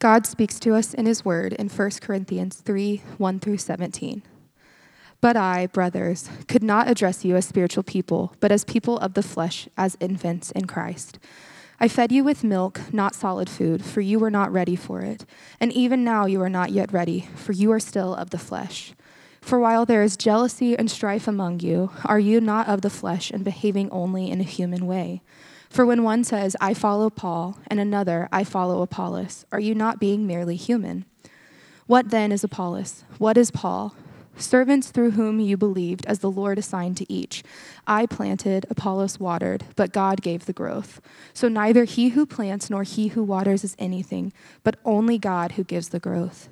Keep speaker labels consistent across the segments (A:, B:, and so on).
A: God speaks to us in his word in 1 Corinthians 3 1 through 17. But I, brothers, could not address you as spiritual people, but as people of the flesh, as infants in Christ. I fed you with milk, not solid food, for you were not ready for it. And even now you are not yet ready, for you are still of the flesh. For while there is jealousy and strife among you, are you not of the flesh and behaving only in a human way? For when one says, I follow Paul, and another, I follow Apollos, are you not being merely human? What then is Apollos? What is Paul? Servants through whom you believed, as the Lord assigned to each. I planted, Apollos watered, but God gave the growth. So neither he who plants nor he who waters is anything, but only God who gives the growth.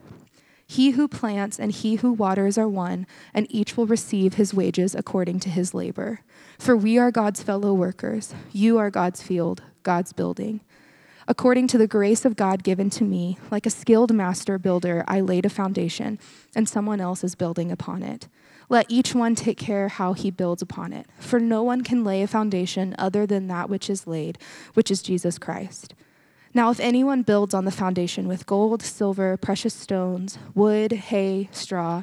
A: He who plants and he who waters are one, and each will receive his wages according to his labor. For we are God's fellow workers. You are God's field, God's building. According to the grace of God given to me, like a skilled master builder, I laid a foundation, and someone else is building upon it. Let each one take care how he builds upon it. For no one can lay a foundation other than that which is laid, which is Jesus Christ. Now, if anyone builds on the foundation with gold, silver, precious stones, wood, hay, straw,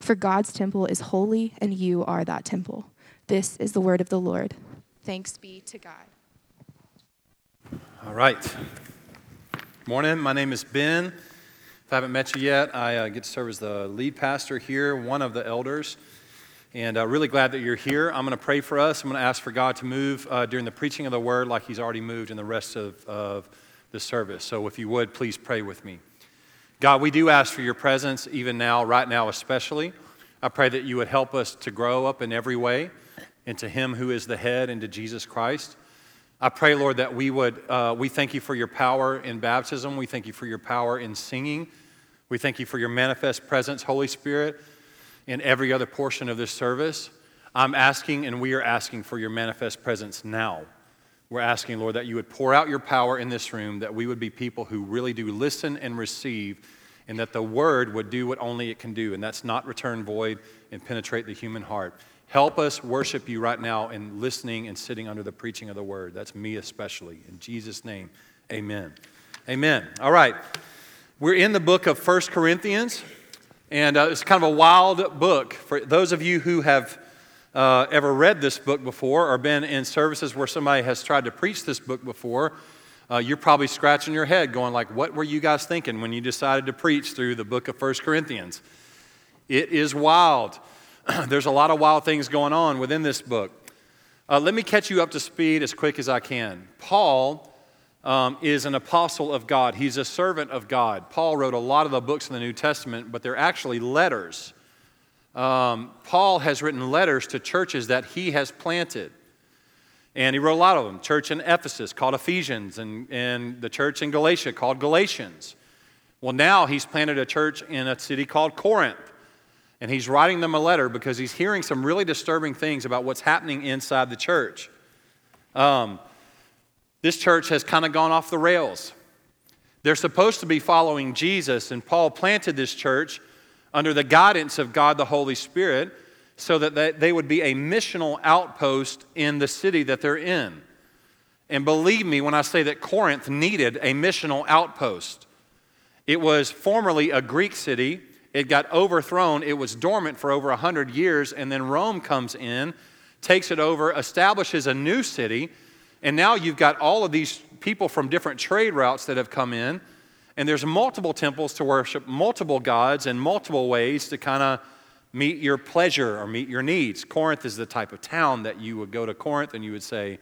A: For God's temple is holy, and you are that temple. This is the word of the Lord. Thanks be to God.
B: All right. Morning. My name is Ben. If I haven't met you yet, I uh, get to serve as the lead pastor here, one of the elders. And uh, really glad that you're here. I'm going to pray for us. I'm going to ask for God to move uh, during the preaching of the word like He's already moved in the rest of, of the service. So if you would, please pray with me. God, we do ask for your presence even now, right now especially. I pray that you would help us to grow up in every way into Him who is the head, into Jesus Christ. I pray, Lord, that we would, uh, we thank you for your power in baptism. We thank you for your power in singing. We thank you for your manifest presence, Holy Spirit, in every other portion of this service. I'm asking, and we are asking for your manifest presence now. We're asking, Lord, that you would pour out your power in this room, that we would be people who really do listen and receive, and that the word would do what only it can do, and that's not return void and penetrate the human heart. Help us worship you right now in listening and sitting under the preaching of the word. That's me especially. In Jesus' name, amen. Amen. All right. We're in the book of First Corinthians, and uh, it's kind of a wild book. For those of you who have uh, ever read this book before or been in services where somebody has tried to preach this book before, uh, you're probably scratching your head going like, what were you guys thinking when you decided to preach through the book of First Corinthians? It is wild. There's a lot of wild things going on within this book. Uh, let me catch you up to speed as quick as I can. Paul um, is an apostle of God. He's a servant of God. Paul wrote a lot of the books in the New Testament, but they're actually letters um, Paul has written letters to churches that he has planted. And he wrote a lot of them. Church in Ephesus called Ephesians, and, and the church in Galatia called Galatians. Well, now he's planted a church in a city called Corinth. And he's writing them a letter because he's hearing some really disturbing things about what's happening inside the church. Um, this church has kind of gone off the rails. They're supposed to be following Jesus, and Paul planted this church under the guidance of God the Holy Spirit so that they would be a missional outpost in the city that they're in. And believe me when I say that Corinth needed a missional outpost. It was formerly a Greek city. It got overthrown. It was dormant for over 100 years. And then Rome comes in, takes it over, establishes a new city. And now you've got all of these people from different trade routes that have come in and there's multiple temples to worship multiple gods and multiple ways to kind of meet your pleasure or meet your needs. Corinth is the type of town that you would go to Corinth and you would say,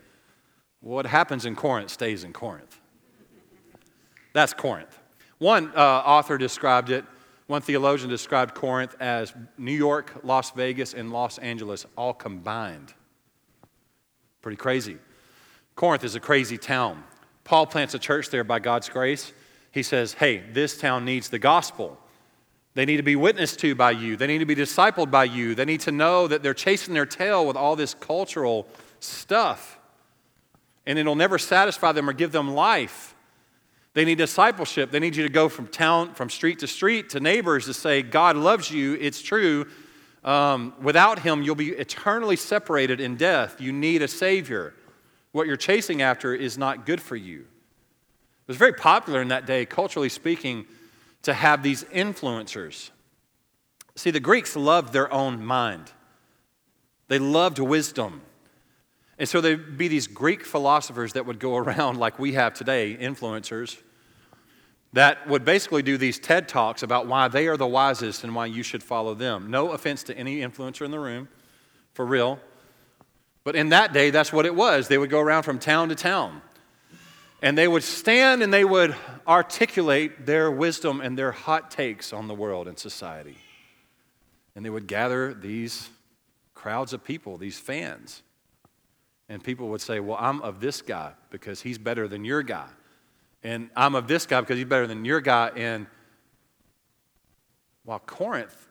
B: What happens in Corinth stays in Corinth. That's Corinth. One uh, author described it, one theologian described Corinth as New York, Las Vegas, and Los Angeles all combined. Pretty crazy. Corinth is a crazy town. Paul plants a church there by God's grace he says, hey, this town needs the gospel. They need to be witnessed to by you. They need to be discipled by you. They need to know that they're chasing their tail with all this cultural stuff. And it'll never satisfy them or give them life. They need discipleship. They need you to go from town, from street to street to neighbors to say, God loves you. It's true. Um, without him, you'll be eternally separated in death. You need a Savior. What you're chasing after is not good for you. It was very popular in that day, culturally speaking, to have these influencers. See, the Greeks loved their own mind, they loved wisdom. And so there'd be these Greek philosophers that would go around, like we have today, influencers, that would basically do these TED Talks about why they are the wisest and why you should follow them. No offense to any influencer in the room, for real. But in that day, that's what it was. They would go around from town to town. And they would stand and they would articulate their wisdom and their hot takes on the world and society. And they would gather these crowds of people, these fans. And people would say, Well, I'm of this guy because he's better than your guy. And I'm of this guy because he's better than your guy. And while Corinth,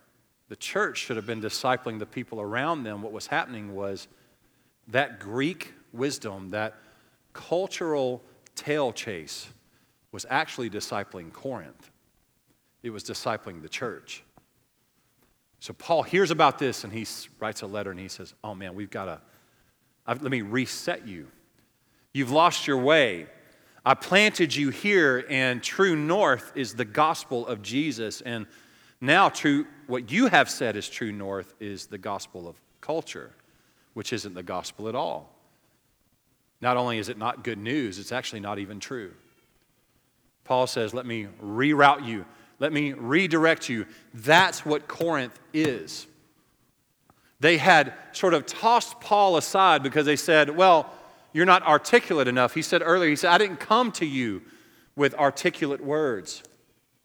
B: the church should have been discipling the people around them, what was happening was that Greek wisdom, that cultural tail chase, was actually discipling Corinth. It was discipling the church. So Paul hears about this and he writes a letter and he says, Oh man, we've got to, let me reset you. You've lost your way. I planted you here, and true north is the gospel of Jesus. And now, true, what you have said is true north is the gospel of culture, which isn't the gospel at all. Not only is it not good news, it's actually not even true. Paul says, Let me reroute you, let me redirect you. That's what Corinth is. They had sort of tossed Paul aside because they said, Well, you're not articulate enough. He said earlier, He said, I didn't come to you with articulate words,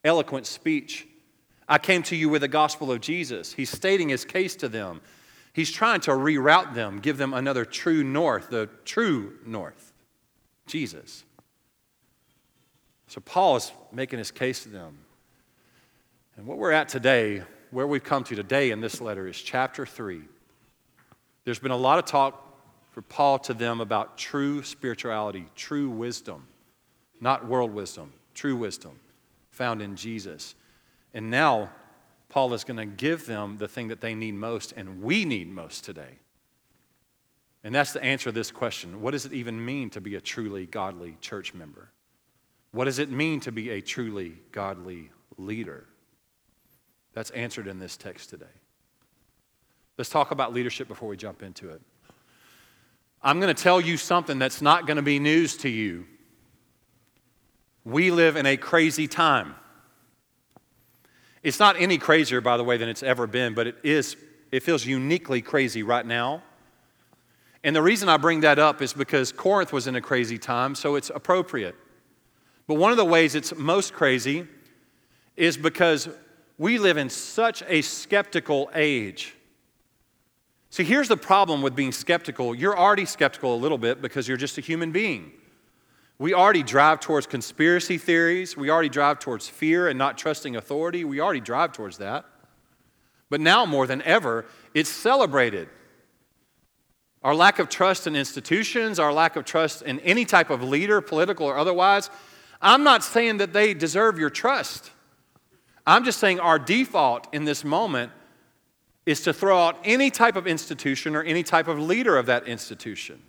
B: eloquent speech. I came to you with the gospel of Jesus. He's stating his case to them. He's trying to reroute them, give them another true north, the true north, Jesus. So Paul is making his case to them. And what we're at today, where we've come to today in this letter, is chapter 3. There's been a lot of talk for Paul to them about true spirituality, true wisdom, not world wisdom, true wisdom found in Jesus. And now Paul is going to give them the thing that they need most and we need most today. And that's the answer to this question What does it even mean to be a truly godly church member? What does it mean to be a truly godly leader? That's answered in this text today. Let's talk about leadership before we jump into it. I'm going to tell you something that's not going to be news to you. We live in a crazy time. It's not any crazier, by the way, than it's ever been, but it is, it feels uniquely crazy right now. And the reason I bring that up is because Corinth was in a crazy time, so it's appropriate. But one of the ways it's most crazy is because we live in such a skeptical age. See, here's the problem with being skeptical. You're already skeptical a little bit because you're just a human being. We already drive towards conspiracy theories. We already drive towards fear and not trusting authority. We already drive towards that. But now, more than ever, it's celebrated. Our lack of trust in institutions, our lack of trust in any type of leader, political or otherwise. I'm not saying that they deserve your trust. I'm just saying our default in this moment is to throw out any type of institution or any type of leader of that institution.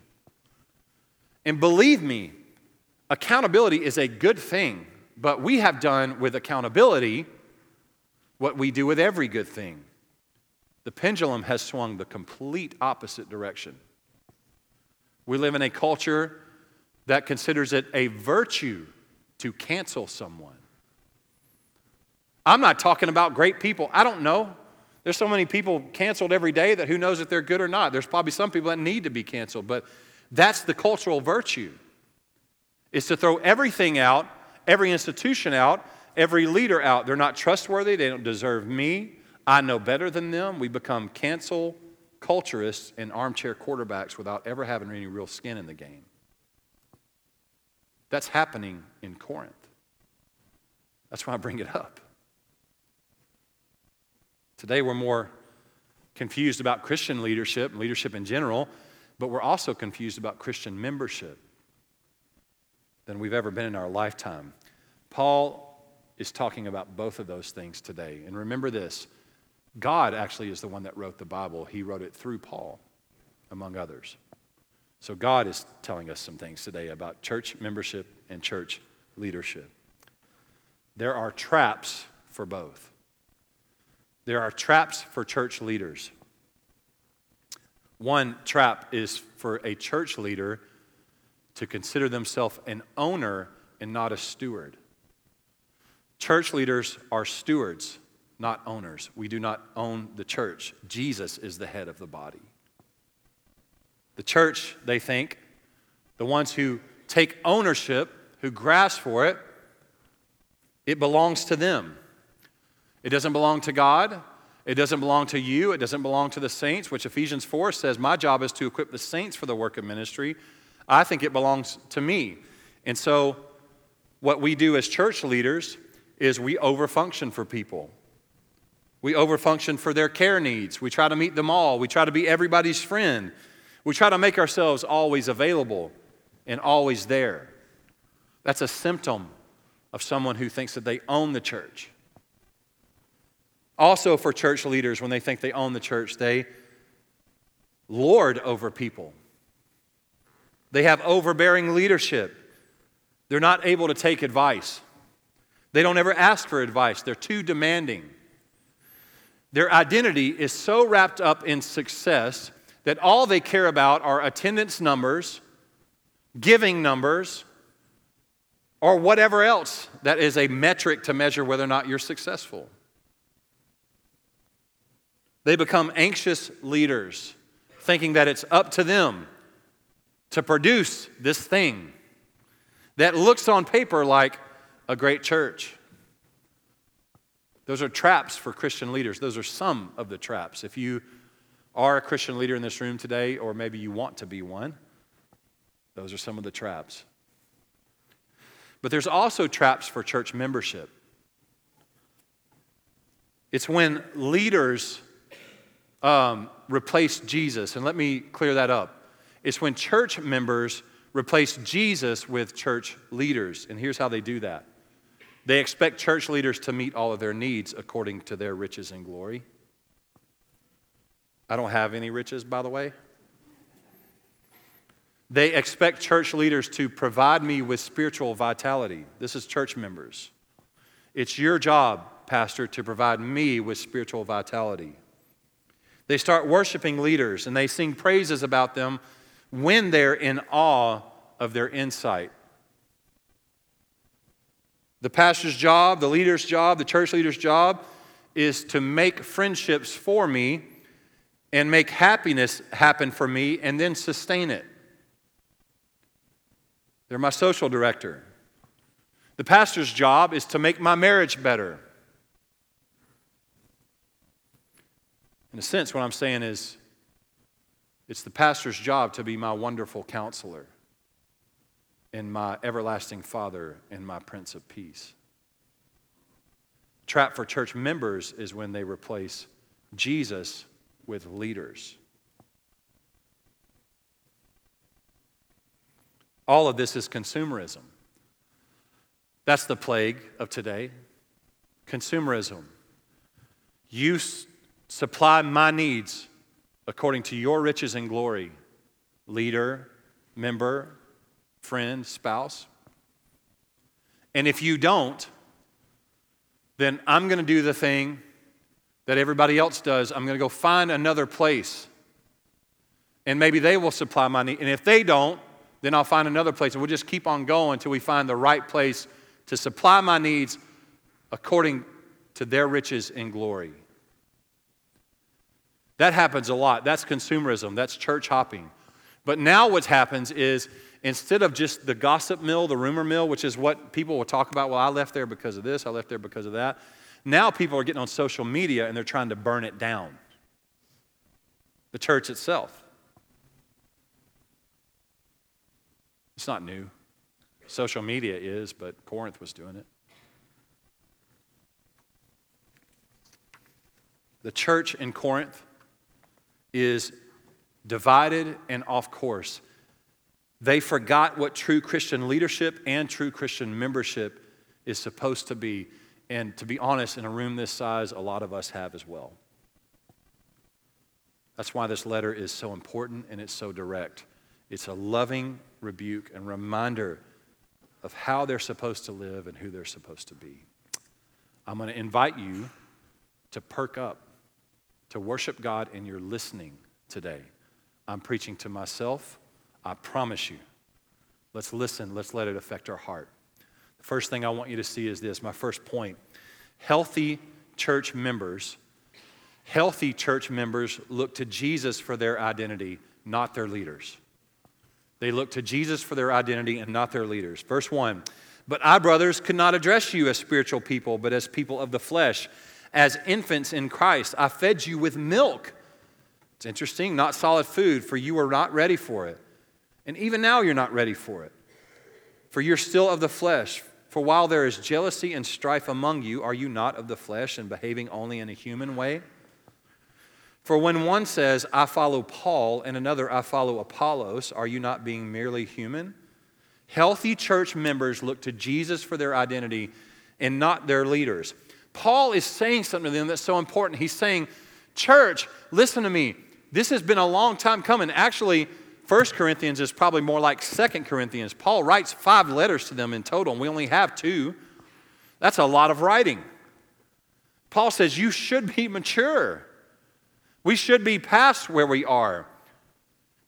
B: And believe me, accountability is a good thing, but we have done with accountability what we do with every good thing. The pendulum has swung the complete opposite direction. We live in a culture that considers it a virtue to cancel someone. I'm not talking about great people. I don't know. There's so many people canceled every day that who knows if they're good or not. There's probably some people that need to be canceled, but that's the cultural virtue. Is to throw everything out, every institution out, every leader out. They're not trustworthy, they don't deserve me. I know better than them. We become cancel culturists and armchair quarterbacks without ever having any real skin in the game. That's happening in Corinth. That's why I bring it up. Today, we're more confused about Christian leadership and leadership in general, but we're also confused about Christian membership than we've ever been in our lifetime. Paul is talking about both of those things today. And remember this God actually is the one that wrote the Bible, He wrote it through Paul, among others. So God is telling us some things today about church membership and church leadership. There are traps for both. There are traps for church leaders. One trap is for a church leader to consider themselves an owner and not a steward. Church leaders are stewards, not owners. We do not own the church. Jesus is the head of the body. The church, they think, the ones who take ownership, who grasp for it, it belongs to them. It doesn't belong to God. It doesn't belong to you. It doesn't belong to the saints, which Ephesians 4 says, My job is to equip the saints for the work of ministry. I think it belongs to me. And so, what we do as church leaders is we overfunction for people. We overfunction for their care needs. We try to meet them all. We try to be everybody's friend. We try to make ourselves always available and always there. That's a symptom of someone who thinks that they own the church. Also, for church leaders, when they think they own the church, they lord over people. They have overbearing leadership. They're not able to take advice. They don't ever ask for advice, they're too demanding. Their identity is so wrapped up in success that all they care about are attendance numbers, giving numbers, or whatever else that is a metric to measure whether or not you're successful. They become anxious leaders, thinking that it's up to them to produce this thing that looks on paper like a great church. Those are traps for Christian leaders. Those are some of the traps. If you are a Christian leader in this room today, or maybe you want to be one, those are some of the traps. But there's also traps for church membership. It's when leaders um, replace Jesus. And let me clear that up. It's when church members replace Jesus with church leaders. And here's how they do that they expect church leaders to meet all of their needs according to their riches and glory. I don't have any riches, by the way. They expect church leaders to provide me with spiritual vitality. This is church members. It's your job, Pastor, to provide me with spiritual vitality. They start worshiping leaders and they sing praises about them when they're in awe of their insight. The pastor's job, the leader's job, the church leader's job is to make friendships for me and make happiness happen for me and then sustain it. They're my social director. The pastor's job is to make my marriage better. In a sense, what I'm saying is it's the pastor's job to be my wonderful counselor and my everlasting Father and my Prince of Peace. Trap for church members is when they replace Jesus with leaders. All of this is consumerism. That's the plague of today. Consumerism. You Supply my needs according to your riches and glory, leader, member, friend, spouse. And if you don't, then I'm going to do the thing that everybody else does. I'm going to go find another place. And maybe they will supply my need. And if they don't, then I'll find another place. And we'll just keep on going until we find the right place to supply my needs according to their riches and glory. That happens a lot. That's consumerism, that's church hopping. But now what happens is instead of just the gossip mill, the rumor mill, which is what people will talk about, well, I left there because of this, I left there because of that. Now people are getting on social media and they're trying to burn it down. The church itself. It's not new. Social media is, but Corinth was doing it. The church in Corinth is divided and off course. They forgot what true Christian leadership and true Christian membership is supposed to be. And to be honest, in a room this size, a lot of us have as well. That's why this letter is so important and it's so direct. It's a loving rebuke and reminder of how they're supposed to live and who they're supposed to be. I'm going to invite you to perk up, to worship God in your listening today. I'm preaching to myself. I promise you. Let's listen. Let's let it affect our heart. The first thing I want you to see is this my first point. Healthy church members, healthy church members look to Jesus for their identity, not their leaders. They look to Jesus for their identity and not their leaders. Verse 1 But I, brothers, could not address you as spiritual people, but as people of the flesh, as infants in Christ. I fed you with milk. It's interesting, not solid food, for you were not ready for it. And even now you're not ready for it, for you're still of the flesh. For while there is jealousy and strife among you, are you not of the flesh and behaving only in a human way? For when one says, I follow Paul, and another, I follow Apollos, are you not being merely human? Healthy church members look to Jesus for their identity and not their leaders. Paul is saying something to them that's so important. He's saying, Church, listen to me. This has been a long time coming. Actually, 1 Corinthians is probably more like 2 Corinthians. Paul writes five letters to them in total, and we only have two. That's a lot of writing. Paul says, You should be mature. We should be past where we are.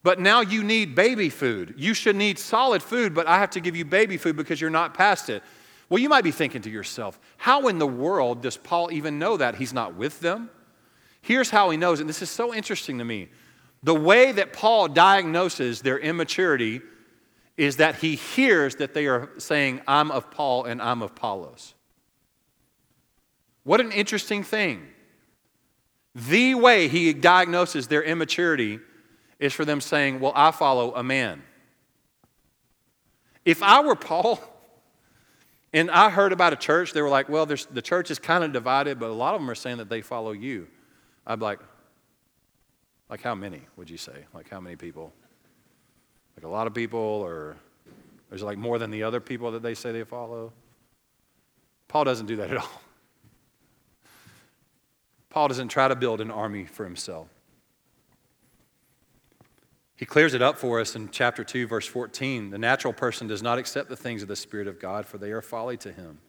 B: But now you need baby food. You should need solid food, but I have to give you baby food because you're not past it. Well, you might be thinking to yourself, how in the world does Paul even know that? He's not with them. Here's how he knows, and this is so interesting to me. The way that Paul diagnoses their immaturity is that he hears that they are saying, I'm of Paul and I'm of Apollos. What an interesting thing. The way he diagnoses their immaturity is for them saying, Well, I follow a man. If I were Paul and I heard about a church, they were like, Well, the church is kind of divided, but a lot of them are saying that they follow you. Be like, Like how many would you say? Like how many people? Like a lot of people, or there's like more than the other people that they say they follow? Paul doesn't do that at all. Paul doesn't try to build an army for himself. He clears it up for us in chapter 2, verse 14. The natural person does not accept the things of the Spirit of God, for they are folly to him.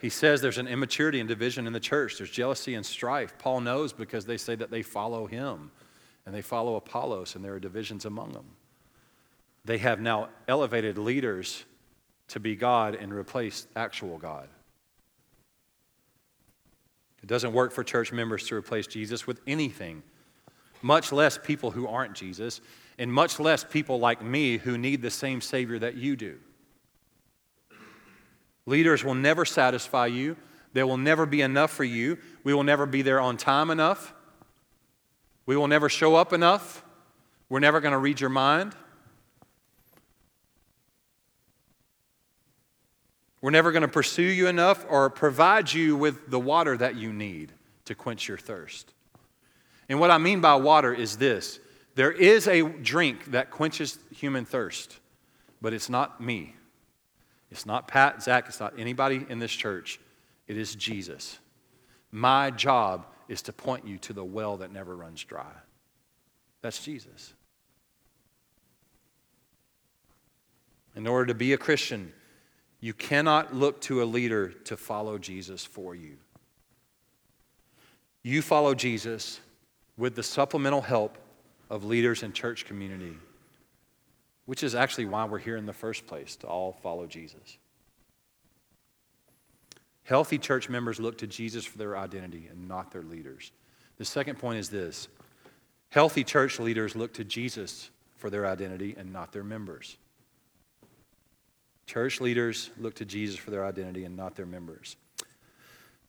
B: He says there's an immaturity and division in the church, there's jealousy and strife. Paul knows because they say that they follow him and they follow Apollos, and there are divisions among them. They have now elevated leaders to be God and replaced actual God. It doesn't work for church members to replace Jesus with anything, much less people who aren't Jesus, and much less people like me who need the same Savior that you do. Leaders will never satisfy you. There will never be enough for you. We will never be there on time enough. We will never show up enough. We're never going to read your mind. We're never going to pursue you enough or provide you with the water that you need to quench your thirst. And what I mean by water is this there is a drink that quenches human thirst, but it's not me. It's not Pat, Zach, it's not anybody in this church. It is Jesus. My job is to point you to the well that never runs dry. That's Jesus. In order to be a Christian, you cannot look to a leader to follow Jesus for you. You follow Jesus with the supplemental help of leaders in church community, which is actually why we're here in the first place, to all follow Jesus. Healthy church members look to Jesus for their identity and not their leaders. The second point is this healthy church leaders look to Jesus for their identity and not their members. Church leaders look to Jesus for their identity and not their members.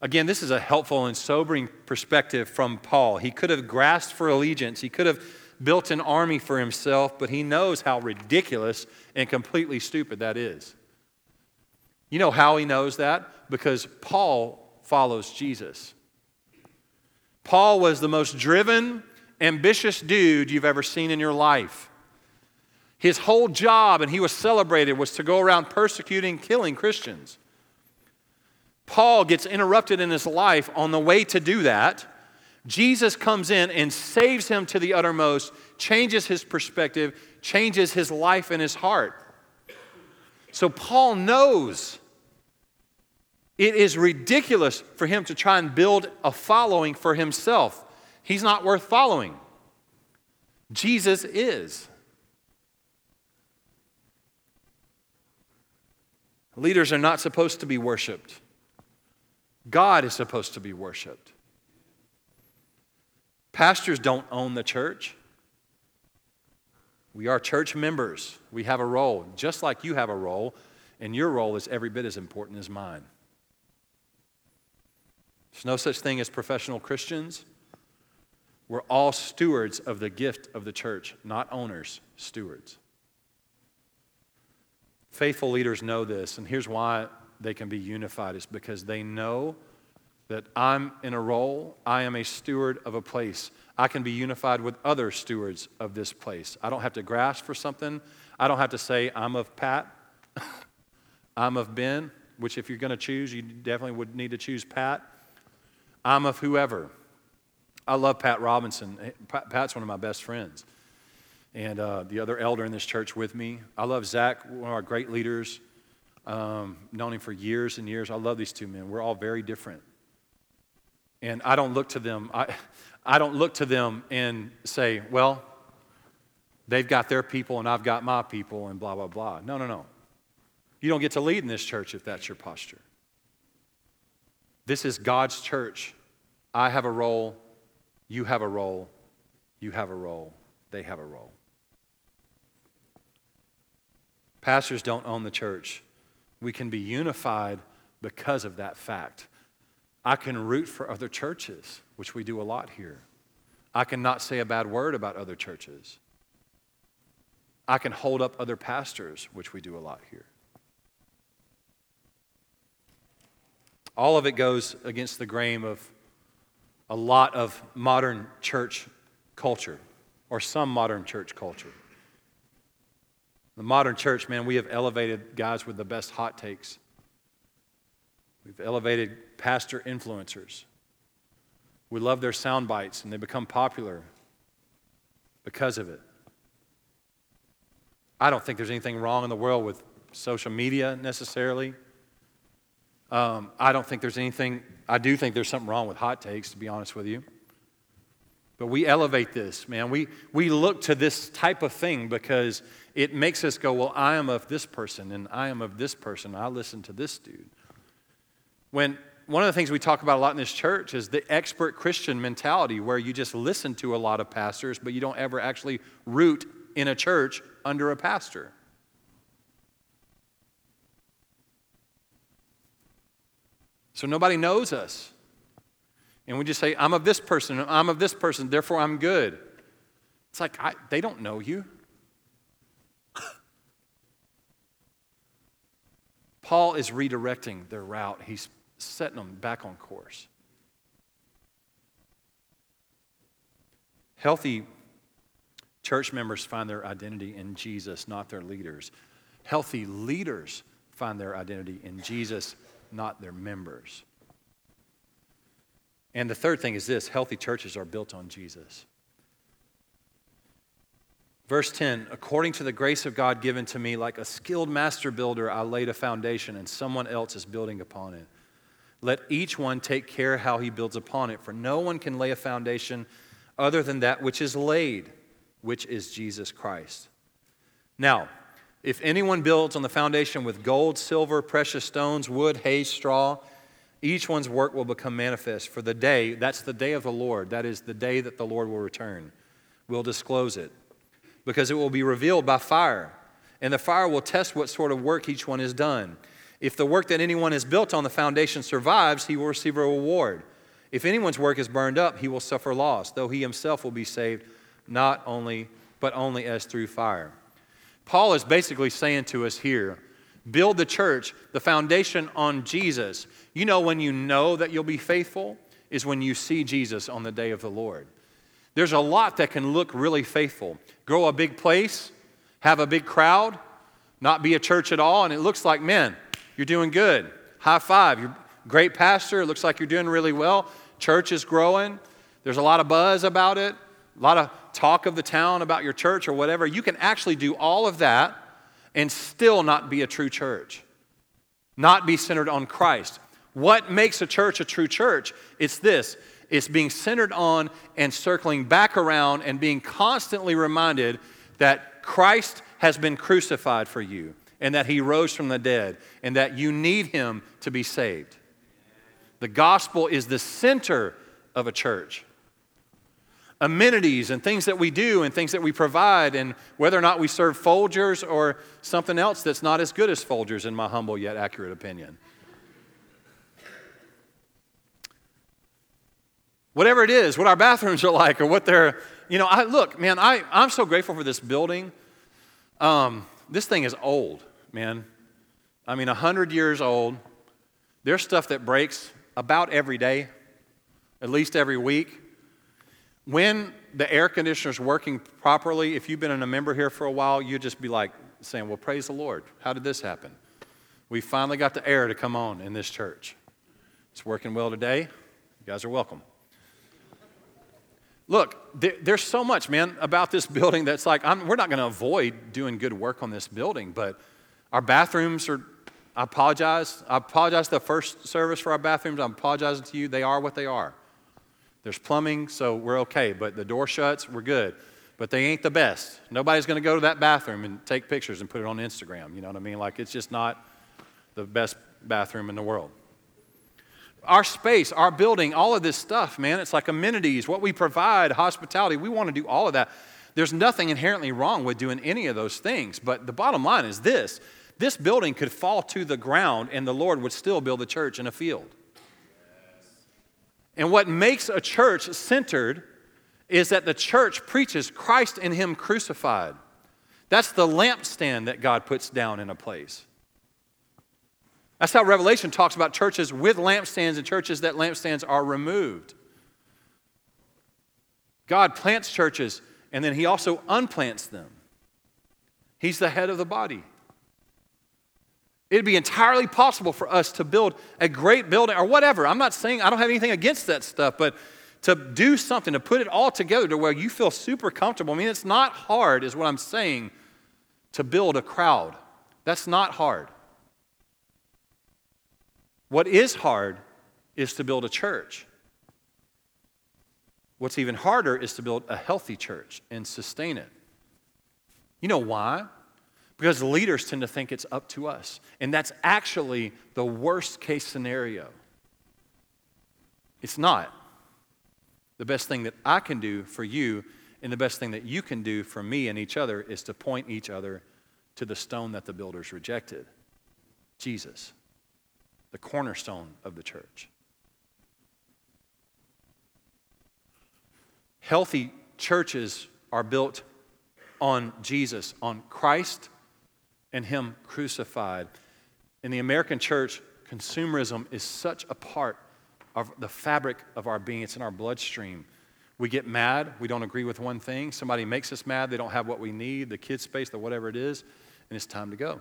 B: Again, this is a helpful and sobering perspective from Paul. He could have grasped for allegiance, he could have built an army for himself, but he knows how ridiculous and completely stupid that is. You know how he knows that? Because Paul follows Jesus. Paul was the most driven, ambitious dude you've ever seen in your life. His whole job, and he was celebrated, was to go around persecuting, killing Christians. Paul gets interrupted in his life on the way to do that. Jesus comes in and saves him to the uttermost, changes his perspective, changes his life and his heart. So Paul knows it is ridiculous for him to try and build a following for himself. He's not worth following. Jesus is. Leaders are not supposed to be worshiped. God is supposed to be worshiped. Pastors don't own the church. We are church members. We have a role, just like you have a role, and your role is every bit as important as mine. There's no such thing as professional Christians. We're all stewards of the gift of the church, not owners, stewards. Faithful leaders know this, and here's why they can be unified is because they know that I'm in a role, I am a steward of a place. I can be unified with other stewards of this place. I don't have to grasp for something. I don't have to say, I'm of Pat, I'm of Ben, which if you're going to choose, you definitely would need to choose Pat. I'm of whoever. I love Pat Robinson. Pat's one of my best friends. And uh, the other elder in this church with me. I love Zach, one of our great leaders. Um, known him for years and years. I love these two men. We're all very different. And I don't look to them, I, I don't look to them and say, well, they've got their people and I've got my people and blah, blah, blah. No, no, no. You don't get to lead in this church if that's your posture. This is God's church. I have a role, you have a role, you have a role, they have a role. Pastors don't own the church. We can be unified because of that fact. I can root for other churches, which we do a lot here. I can not say a bad word about other churches. I can hold up other pastors, which we do a lot here. All of it goes against the grain of a lot of modern church culture, or some modern church culture. The modern church, man, we have elevated guys with the best hot takes. We've elevated pastor influencers. We love their sound bites, and they become popular because of it. I don't think there's anything wrong in the world with social media necessarily. Um, I don't think there's anything, I do think there's something wrong with hot takes, to be honest with you. But we elevate this, man. We, we look to this type of thing because it makes us go, well, I am of this person and I am of this person. I listen to this dude. When one of the things we talk about a lot in this church is the expert Christian mentality where you just listen to a lot of pastors, but you don't ever actually root in a church under a pastor. So nobody knows us. And we just say, I'm of this person, I'm of this person, therefore I'm good. It's like, I, they don't know you. Paul is redirecting their route, he's setting them back on course. Healthy church members find their identity in Jesus, not their leaders. Healthy leaders find their identity in Jesus, not their members. And the third thing is this healthy churches are built on Jesus. Verse 10 According to the grace of God given to me, like a skilled master builder, I laid a foundation, and someone else is building upon it. Let each one take care how he builds upon it, for no one can lay a foundation other than that which is laid, which is Jesus Christ. Now, if anyone builds on the foundation with gold, silver, precious stones, wood, hay, straw, each one's work will become manifest for the day, that's the day of the Lord, that is the day that the Lord will return. We'll disclose it because it will be revealed by fire, and the fire will test what sort of work each one has done. If the work that anyone has built on the foundation survives, he will receive a reward. If anyone's work is burned up, he will suffer loss, though he himself will be saved, not only, but only as through fire. Paul is basically saying to us here build the church, the foundation on Jesus. You know, when you know that you'll be faithful, is when you see Jesus on the day of the Lord. There's a lot that can look really faithful. Grow a big place, have a big crowd, not be a church at all, and it looks like, man, you're doing good. High five. You're great pastor. It looks like you're doing really well. Church is growing. There's a lot of buzz about it, a lot of talk of the town about your church or whatever. You can actually do all of that and still not be a true church, not be centered on Christ. What makes a church a true church? It's this it's being centered on and circling back around and being constantly reminded that Christ has been crucified for you and that he rose from the dead and that you need him to be saved. The gospel is the center of a church. Amenities and things that we do and things that we provide, and whether or not we serve Folgers or something else that's not as good as Folgers, in my humble yet accurate opinion. Whatever it is, what our bathrooms are like, or what they're, you know, I look, man, I, I'm so grateful for this building. Um, this thing is old, man. I mean, 100 years old. There's stuff that breaks about every day, at least every week. When the air conditioner's working properly, if you've been a member here for a while, you just be like saying, Well, praise the Lord. How did this happen? We finally got the air to come on in this church. It's working well today. You guys are welcome. Look, there, there's so much, man, about this building that's like, I'm, we're not going to avoid doing good work on this building, but our bathrooms are, I apologize. I apologize to the first service for our bathrooms. I'm apologizing to you. They are what they are. There's plumbing, so we're okay, but the door shuts, we're good. But they ain't the best. Nobody's going to go to that bathroom and take pictures and put it on Instagram. You know what I mean? Like, it's just not the best bathroom in the world our space, our building, all of this stuff, man, it's like amenities, what we provide, hospitality. We want to do all of that. There's nothing inherently wrong with doing any of those things. But the bottom line is this this building could fall to the ground and the Lord would still build a church in a field. And what makes a church centered is that the church preaches Christ and Him crucified. That's the lampstand that God puts down in a place. That's how Revelation talks about churches with lampstands and churches that lampstands are removed. God plants churches and then he also unplants them. He's the head of the body. It'd be entirely possible for us to build a great building or whatever. I'm not saying I don't have anything against that stuff, but to do something, to put it all together to where you feel super comfortable. I mean, it's not hard, is what I'm saying, to build a crowd. That's not hard. What is hard is to build a church. What's even harder is to build a healthy church and sustain it. You know why? Because leaders tend to think it's up to us. And that's actually the worst case scenario. It's not. The best thing that I can do for you and the best thing that you can do for me and each other is to point each other to the stone that the builders rejected Jesus the cornerstone of the church. Healthy churches are built on Jesus, on Christ and Him crucified. In the American church, consumerism is such a part of the fabric of our being, it's in our bloodstream. We get mad, we don't agree with one thing, somebody makes us mad, they don't have what we need, the kids' space, the whatever it is, and it's time to go.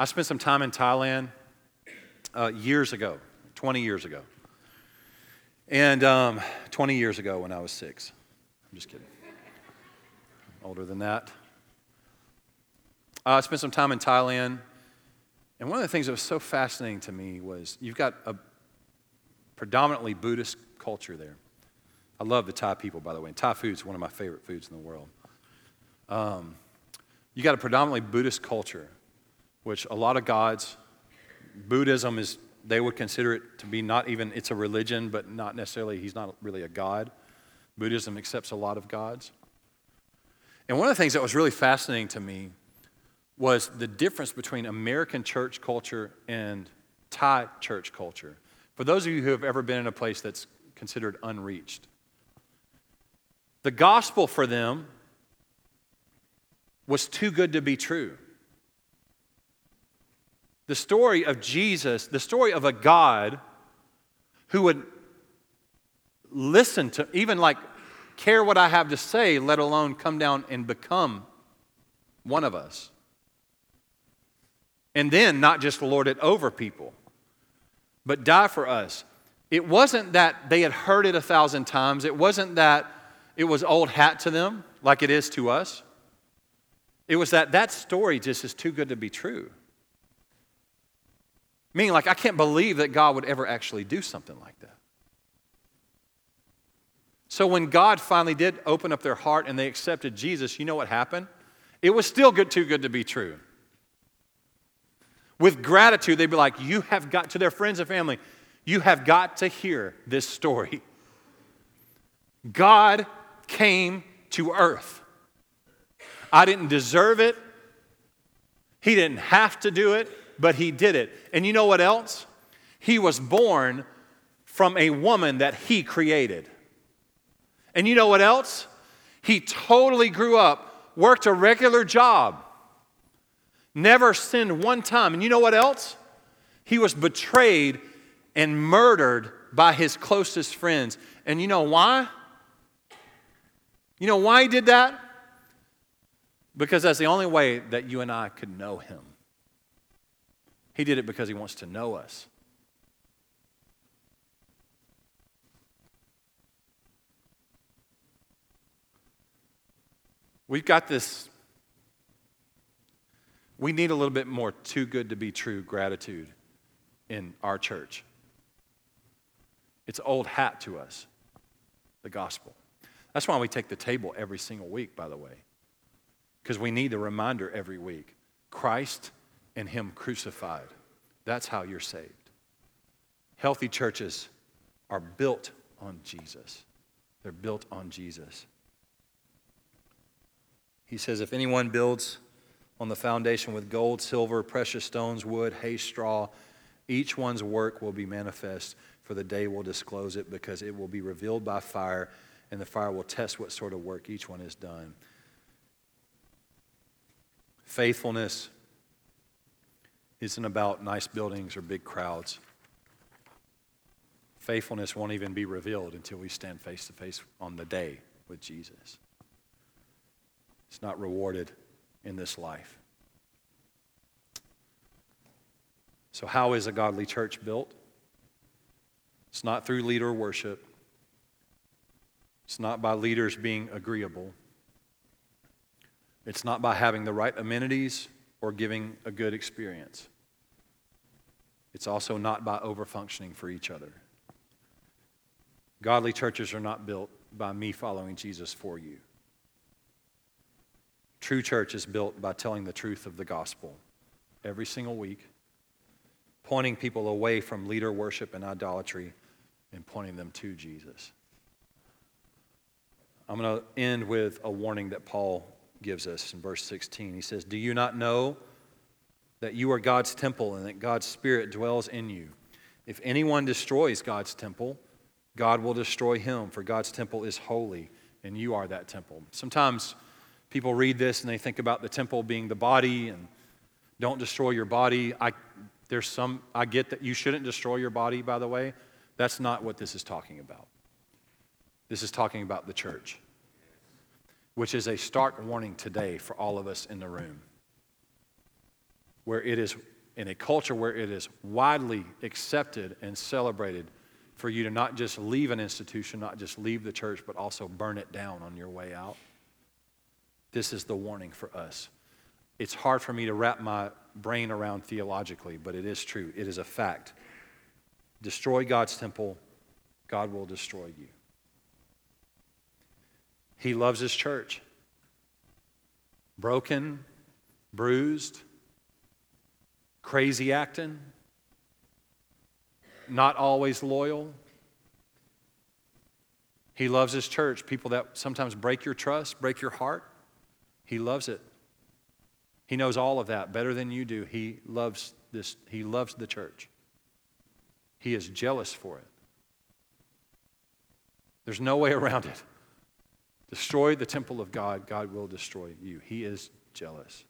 B: I spent some time in Thailand uh, years ago, 20 years ago. And um, 20 years ago when I was six. I'm just kidding. Older than that. Uh, I spent some time in Thailand. And one of the things that was so fascinating to me was you've got a predominantly Buddhist culture there. I love the Thai people, by the way. And Thai food is one of my favorite foods in the world. Um, you got a predominantly Buddhist culture which a lot of gods, Buddhism is, they would consider it to be not even, it's a religion, but not necessarily, he's not really a god. Buddhism accepts a lot of gods. And one of the things that was really fascinating to me was the difference between American church culture and Thai church culture. For those of you who have ever been in a place that's considered unreached, the gospel for them was too good to be true. The story of Jesus, the story of a God who would listen to, even like care what I have to say, let alone come down and become one of us. And then not just lord it over people, but die for us. It wasn't that they had heard it a thousand times. It wasn't that it was old hat to them like it is to us. It was that that story just is too good to be true. Meaning, like, I can't believe that God would ever actually do something like that. So when God finally did open up their heart and they accepted Jesus, you know what happened? It was still good, too good to be true. With gratitude, they'd be like, You have got to their friends and family, you have got to hear this story. God came to earth. I didn't deserve it. He didn't have to do it, but He did it. And you know what else? He was born from a woman that He created. And you know what else? He totally grew up, worked a regular job, never sinned one time. And you know what else? He was betrayed and murdered by his closest friends. And you know why? You know why he did that? Because that's the only way that you and I could know him. He did it because he wants to know us. We've got this, we need a little bit more too good to be true gratitude in our church. It's old hat to us, the gospel. That's why we take the table every single week, by the way, because we need the reminder every week Christ and Him crucified. That's how you're saved. Healthy churches are built on Jesus, they're built on Jesus. He says, If anyone builds on the foundation with gold, silver, precious stones, wood, hay, straw, each one's work will be manifest, for the day will disclose it, because it will be revealed by fire, and the fire will test what sort of work each one has done. Faithfulness isn't about nice buildings or big crowds. Faithfulness won't even be revealed until we stand face to face on the day with Jesus. It's not rewarded in this life. So, how is a godly church built? It's not through leader worship. It's not by leaders being agreeable. It's not by having the right amenities or giving a good experience. It's also not by overfunctioning for each other. Godly churches are not built by me following Jesus for you. True church is built by telling the truth of the gospel every single week, pointing people away from leader worship and idolatry, and pointing them to Jesus. I'm going to end with a warning that Paul gives us in verse 16. He says, Do you not know that you are God's temple and that God's Spirit dwells in you? If anyone destroys God's temple, God will destroy him, for God's temple is holy, and you are that temple. Sometimes people read this and they think about the temple being the body and don't destroy your body. I, there's some, I get that you shouldn't destroy your body, by the way. That's not what this is talking about. This is talking about the church, which is a stark warning today for all of us in the room. Where it is, in a culture where it is widely accepted and celebrated for you to not just leave an institution, not just leave the church, but also burn it down on your way out. This is the warning for us. It's hard for me to wrap my brain around theologically, but it is true. It is a fact. Destroy God's temple, God will destroy you. He loves his church. Broken, bruised, crazy acting, not always loyal. He loves his church, people that sometimes break your trust, break your heart. He loves it. He knows all of that better than you do. He loves this, he loves the church. He is jealous for it. There's no way around it. Destroy the temple of God, God will destroy you. He is jealous.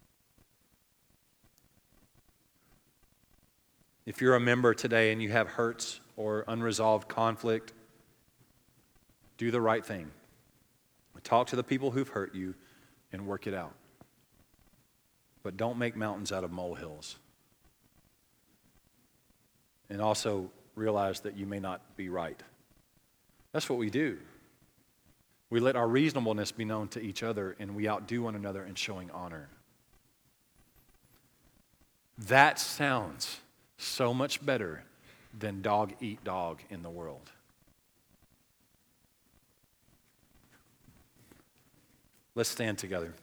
B: If you're a member today and you have hurts or unresolved conflict, do the right thing. Talk to the people who've hurt you and work it out. But don't make mountains out of molehills. And also realize that you may not be right. That's what we do. We let our reasonableness be known to each other and we outdo one another in showing honor. That sounds so much better than dog eat dog in the world. Let's stand together.